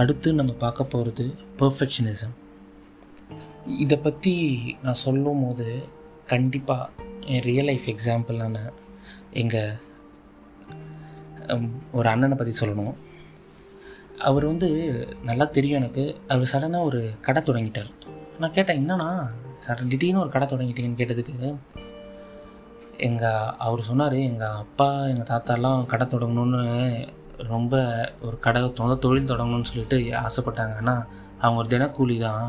அடுத்து நம்ம பார்க்க போகிறது பர்ஃபெக்ஷனிசம் இதை பற்றி நான் சொல்லும் போது கண்டிப்பாக என் ரியல் லைஃப் எக்ஸாம்பிள் எங்கள் ஒரு அண்ணனை பற்றி சொல்லணும். அவர் வந்து நல்லா தெரியும் எனக்கு. அவர் சடனாக ஒரு கடை தொடங்கிட்டார். நான் கேட்டேன் என்னண்ணா சடன் திடீர்னு ஒரு கடை தொடங்கிட்டீங்கன்னு கேட்டதுக்கு எங்கள் அவர் சொன்னார் எங்கள் அப்பா எங்கள் தாத்தாலாம் கடை தொடங்கணுன்னு ரொம்ப ஒரு கடை சொந்த தொழில் தொடங்கணும்னு சொல்லிட்டு ஆசைப்பட்டாங்க. ஆனால் அவங்க ஒரு தினக்கூலி தான்.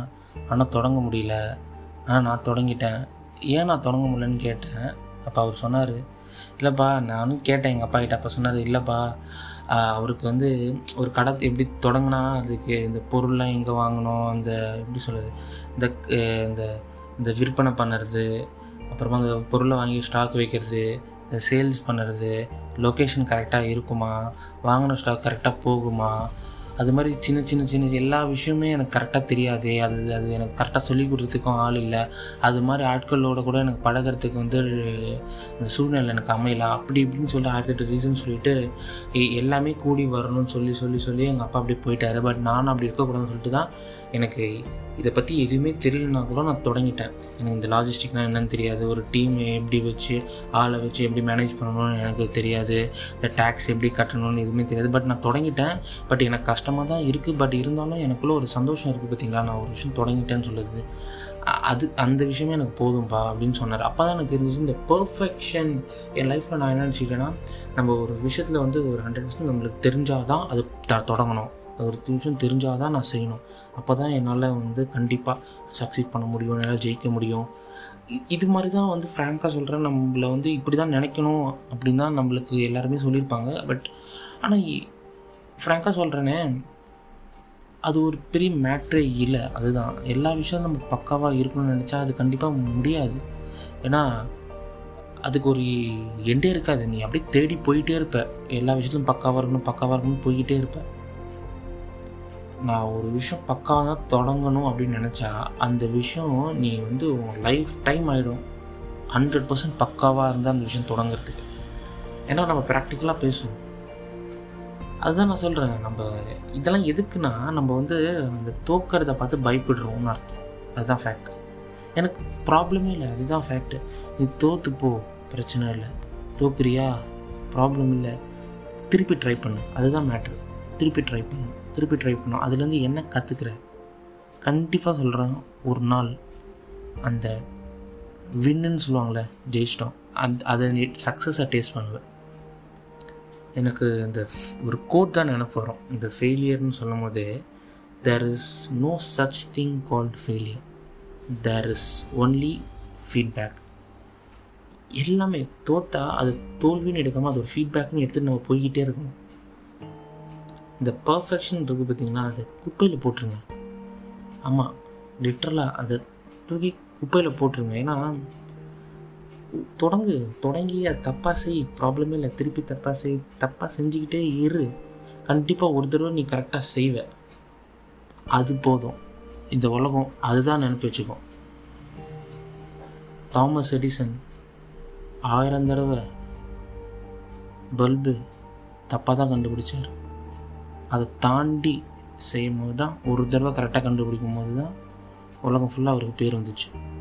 ஆனால் தொடங்க முடியல. ஆனால் நான் தொடங்கிட்டேன். ஏன் நான் தொடங்க முடியலன்னு கேட்டேன். அப்போ அவர் சொன்னார் இல்லைப்பா நானும் கேட்டேன் எங்கள் அப்பா கிட்ட. அப்போ சொன்னார் இல்லைப்பா அவருக்கு வந்து ஒரு கடை எப்படி தொடங்கினா அதுக்கு இந்த பொருள்லாம் எங்கே வாங்கணும்? அந்த எப்படி சொல்கிறது இந்த இந்த இந்த விற்பனை பண்ணுறது அப்புறமா அந்த பொருளை வாங்கி ஸ்டாக் வைக்கிறது சேல்ஸ் பண்ணுறது லொக்கேஷன் கரெக்டாக இருக்குமா? வாங்கின ஸ்டாக் கரெக்டாக போகுமா? அது மாதிரி சின்ன சின்ன சின்ன எல்லா விஷயமே எனக்கு கரெக்டாக தெரியாது. அது அது எனக்கு கரெக்டாக சொல்லி கொடுத்துக்கும் ஆள் இல்லை. அது மாதிரி ஆட்களோட கூட எனக்கு பழகிறதுக்கு வந்து அந்த சூழ்நிலை எனக்கு அமையல. அப்படி இப்படின்னு சொல்லிட்டு ஆயிரத்தி எட்டு ரீசன் சொல்லிட்டு எல்லாமே கூடி வரணும்னு சொல்லி சொல்லி சொல்லி எங்கள் அப்பா அப்படியே போயிட்டாரு. பட் நானும் அப்படி இருக்கக்கூடாதுன்னு சொல்லிட்டு தான் எனக்கு இதை பற்றி எதுவுமே தெரியலனா கூட நான் தொடங்கிட்டேன். எனக்கு இந்த லாஜிஸ்டிக்னால் என்னென்னு தெரியாது. ஒரு டீம் எப்படி வச்சு ஆளை வச்சு எப்படி மேனேஜ் பண்ணணும்னு எனக்கு தெரியாது. இந்த டேக்ஸ் எப்படி கட்டணும்னு எதுவுமே தெரியாது. பட் நான் தொடங்கிட்டேன். பட் எனக்கு கஷ்டம் கஷ்டமாக தான் இருக்குது பட் இருந்தாலும் எனக்குள்ளே ஒரு சந்தோஷம் இருக்குது பார்த்தீங்களா நான் ஒரு விஷயம் தொடங்கிட்டேன்னு சொல்லுறது அது அந்த விஷயமே எனக்கு போதும்பா அப்படின்னு சொன்னார். அப்போ தான் எனக்கு தெரிஞ்சிச்சு இந்த பர்ஃபெக்ஷன் என் லைஃப்பில் நான் என்ன நினச்சிக்கிட்டேன்னா நம்ம ஒரு விஷயத்தில் வந்து ஒரு ஹண்ட்ரட் பர்சன்ட் நம்மளுக்கு தெரிஞ்சால் தான் அது த- தொடங்கணும். ஒரு விஷயம் தெரிஞ்சால் தான் நான் செய்யணும். அப்போ தான் என்னால் வந்து கண்டிப்பாக சக்ஸீட் பண்ண முடியும். என்னால் ஜெயிக்க முடியும். இது மாதிரி தான் வந்து ஃப்ராங்காக சொல்கிறேன் நம்மளை வந்து இப்படி தான் நினைக்கணும் அப்படின்னு தான் நம்மளுக்கு எல்லாருமே சொல்லியிருப்பாங்க. பட் ஆனால் ஃப்ராங்காக சொல்கிறேனே அது ஒரு பெரிய மேட்ரே இல்லை. அதுதான். எல்லா விஷயம் நம்ம பக்காவாக இருக்கணும்னு நினச்சா அது கண்டிப்பாக முடியாது. ஏன்னா அதுக்கு ஒரு எண்டே இருக்காது. நீ அப்படியே தேடி போயிட்டே இருப்ப. எல்லா விஷயத்துலையும் பக்காவாக இருக்கணும் பக்காவாக இருக்கணும் போய்கிட்டே இருப்ப. நான் ஒரு விஷயம் பக்காவாக தான் தொடங்கணும் அப்படின்னு நினச்சா அந்த விஷயம் நீ வந்து உன் லைஃப் டைம் ஆகிடும் ஹண்ட்ரட் பர்சன்ட் பக்காவாக இருந்தால் அந்த விஷயம் தொடங்குறதுக்கு. ஏன்னா நம்ம ப்ராக்டிக்கலாக பேசுவோம். அதுதான் நான் சொல்கிறேன் நம்ம இதெல்லாம் எதுக்குன்னா நம்ம வந்து அந்த தோக்கிறத பார்த்து பயப்படுறோம்னு அர்த்தம். அதுதான் ஃபேக்ட் எனக்கு ப்ராப்ளமே இல்லை. அதுதான் ஃபேக்ட் நீ தோற்று போ. பிரச்சனை இல்லை. தோக்குறியா? ப்ராப்ளம் இல்லை. திருப்பி ட்ரை பண்ணு. அதுதான் மேட்ரு திருப்பி ட்ரை பண்ணு. திருப்பி ட்ரை பண்ணும் அதுலேருந்து என்ன கற்றுக்கிற கண்டிப்பாக சொல்கிறேன் ஒரு நாள் அந்த வின்னுன்னு சொல்லுவாங்களே ஜெயிச்சிட்டோம். அந் அதை சக்ஸஸை டேஸ்ட் பண்ணுவேன் எனக்கு இந்த ஒரு கோட் தான் நினைப்பு வரும். இந்த ஃபெயிலியர்னு சொல்லும் போதே there is no such thing called failure there is only feedback எல்லாமே தோத்தா அது தோல்வின்னு எடுக்காமல் அது ஒரு ஃபீட்பேக்னு எடுத்துட்டு நம்ம போய்கிட்டே இருக்கணும். இந்த பர்ஃபெக்ஷன் இருக்குது பார்த்திங்கன்னா அதை குப்பையில் போட்டுருங்க. ஆமாம் லிட்ரலாக அதை தூக்கி குப்பையில் போட்டுருங்க. ஏன்னா தொடங்கு தொடங்கி அது தப்பாக செய் ப்ராப்ளமே இல்லை திருப்பி தப்பாக செய் தப்பாக செஞ்சுக்கிட்டே இரு. கண்டிப்பாக ஒரு தடவை நீ கரெக்டாக செய்வ. அது போதும். இந்த உலகம் அதுதான் நினப்பி வச்சுக்கும். தாமஸ் எடிசன் ஆயிரம் தடவை பல்பு தப்பாக தான் கண்டுபிடிச்சார். அதை தாண்டி செய்யும் போது தான் ஒரு தடவை கரெக்டாக கண்டுபிடிக்கும் போது தான் உலகம் ஃபுல்லாக அவருக்கு பேர் வந்துச்சு.